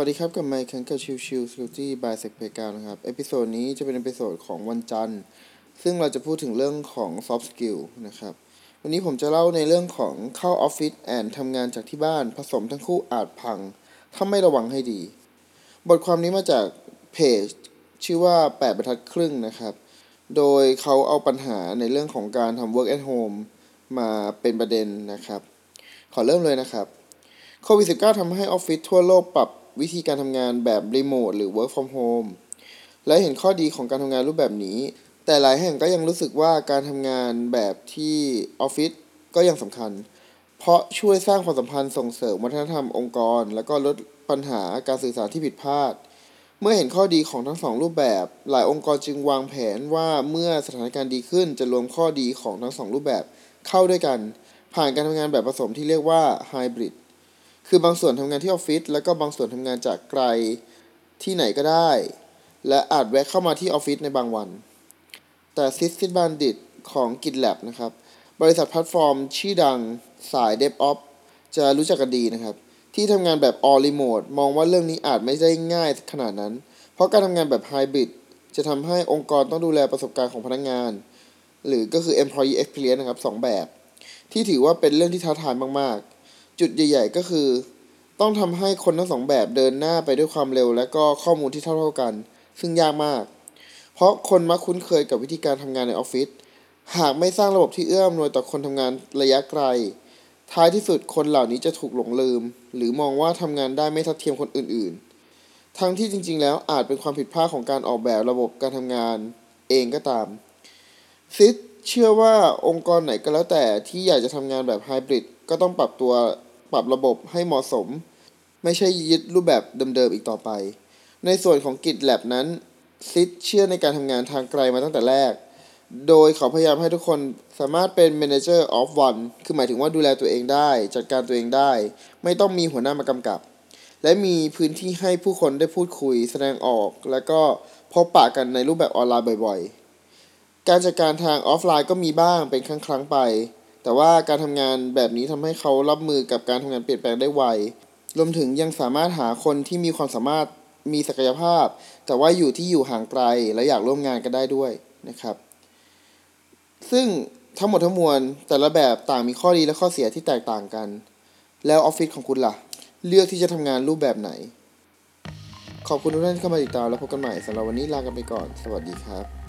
วัสดีครับ กับไมค์คังกับ Chill Chill Security by SECPlayground นะครับ episode นี้จะเป็น episode ของวันจันทร์ ซึ่งเราจะพูดถึงเรื่องของ soft skill นะครับ วันนี้ผมจะเล่าในเรื่องของเข้าออฟฟิศ and ทำงานจากที่บ้าน ผสมทั้งคู่อาจพัง ถ้าไม่ระวังให้ดี บทความนี้มาจากเพจ ชื่อว่า 8บรรทัดครึ่งนะครับ โดยเขาเอาปัญหาในเรื่องของการทำ work at home มาเป็นประเด็นนะครับ ขอเริ่มเลยนะครับโควิด -19 ทำให้ออฟฟิศทั่วโลกปรับ วิธีการทำงานแบบรีโมทหรือ work from home และเห็นข้อดีของการทำงานรูปแบบนี้ แต่หลายแห่งก็ยังรู้สึกว่าการทำงานแบบที่ออฟฟิศก็ยังสำคัญ เพราะช่วยสร้างความสัมพันธ์ส่งเสริมวัฒนธรรมองค์กร แล้วก็ลดปัญหาการสื่อสารที่ผิดพลาด เมื่อเห็นข้อดีของทั้งสองรูปแบบ หลายองค์กรจึงวางแผนว่าเมื่อสถานการณ์ดีขึ้นจะรวมข้อดีของทั้งสองรูปแบบเข้าด้วยกัน ผ่านการทำงานแบบผสมที่เรียกว่าไฮบริด คือบางส่วนทำงานที่ออฟฟิศแล้วก็บางส่วนทำงานจากไกลที่ไหนก็ได้ และอาจแวะเข้ามาที่ออฟฟิศในบางวัน แต่ Sid Sijbrandij ของ GitLab นะครับ บริษัทแพลตฟอร์มชื่อดังสาย DevOps จะรู้จักกันดีนะครับ ที่ทำงานแบบ all remote มองว่าเรื่องนี้อาจไม่ได้ง่ายขนาดนั้น เพราะการทำงานแบบ hybrid จะทำให้องค์กรต้องดูแลประสบการณ์ของพนักงาน หรือก็คือ employee experience นะครับสองแบบ ที่ถือว่าเป็นเรื่องที่ท้าทายมากๆ จุดใหญ่ ๆ ก็คือ ต้องทำให้คนทั้งสองแบบเดินหน้าไปด้วยความเร็ว และก็ข้อมูลที่เท่าๆกัน ซึ่งยากมาก เพราะคนมักคุ้นเคยกับวิธีการทำงานในออฟฟิศหากไม่สร้างระบบที่เอื้ออำนวยต่อคนทำงานระยะไกล ท้ายที่สุดคนเหล่านี้จะถูกหลงลืม หรือมองว่าทำงานได้ไม่ทัดเทียมคนอื่นๆ ทั้งที่จริง ๆ แล้วอาจเป็นความผิดพลาดของการออกแบบระบบการทำงานเองก็ตามซิดเชื่อว่าองค์กรไหนก็แล้วแต่ที่อยากจะทำงานแบบไฮบริดก็ต้องปรับตัว รับระบบให้เหมาะสม ไม่ใช่ยึดรูปแบบเดิมๆอีกต่อไป ในส่วนของ GitLab นั้นซิดเชื่อในการทำงานทางไกลมาตั้งแต่แรก โดยเขาพยายามให้ทุกคนสามารถเป็น Manager of One คือหมายถึงว่าดูแลตัวเองได้ จัดการตัวเองได้ ไม่ต้องมีหัวหน้ามากำกับ และมีพื้นที่ให้ผู้คนได้พูดคุย แสดงออก และก็พบปะกันในรูปแบบออนไลน์บ่อยๆ การจัดการทางออฟไลน์ก็มีบ้างเป็นครั้งๆไป แต่ว่าการทำงานแบบนี้ทำให้เขารับมือกับการทำงานเปลี่ยนแปลงได้ไว รวมถึงยังสามารถหาคนที่มีความสามารถมีศักยภาพ แต่ว่าอยู่ที่อยู่ห่างไกลและอยากร่วมงานกันได้ด้วยนะครับ ซึ่งทั้งหมดทั้งมวลแต่ละแบบต่างมีข้อดีและข้อเสียที่แตกต่างกัน แล้วออฟฟิศของคุณล่ะ เลือกที่จะทำงานรูปแบบไหน ขอบคุณทุกท่านที่เข้ามาติดตามแล้วพบกันใหม่สำหรับวันนี้ลากันไปก่อน สวัสดีครับ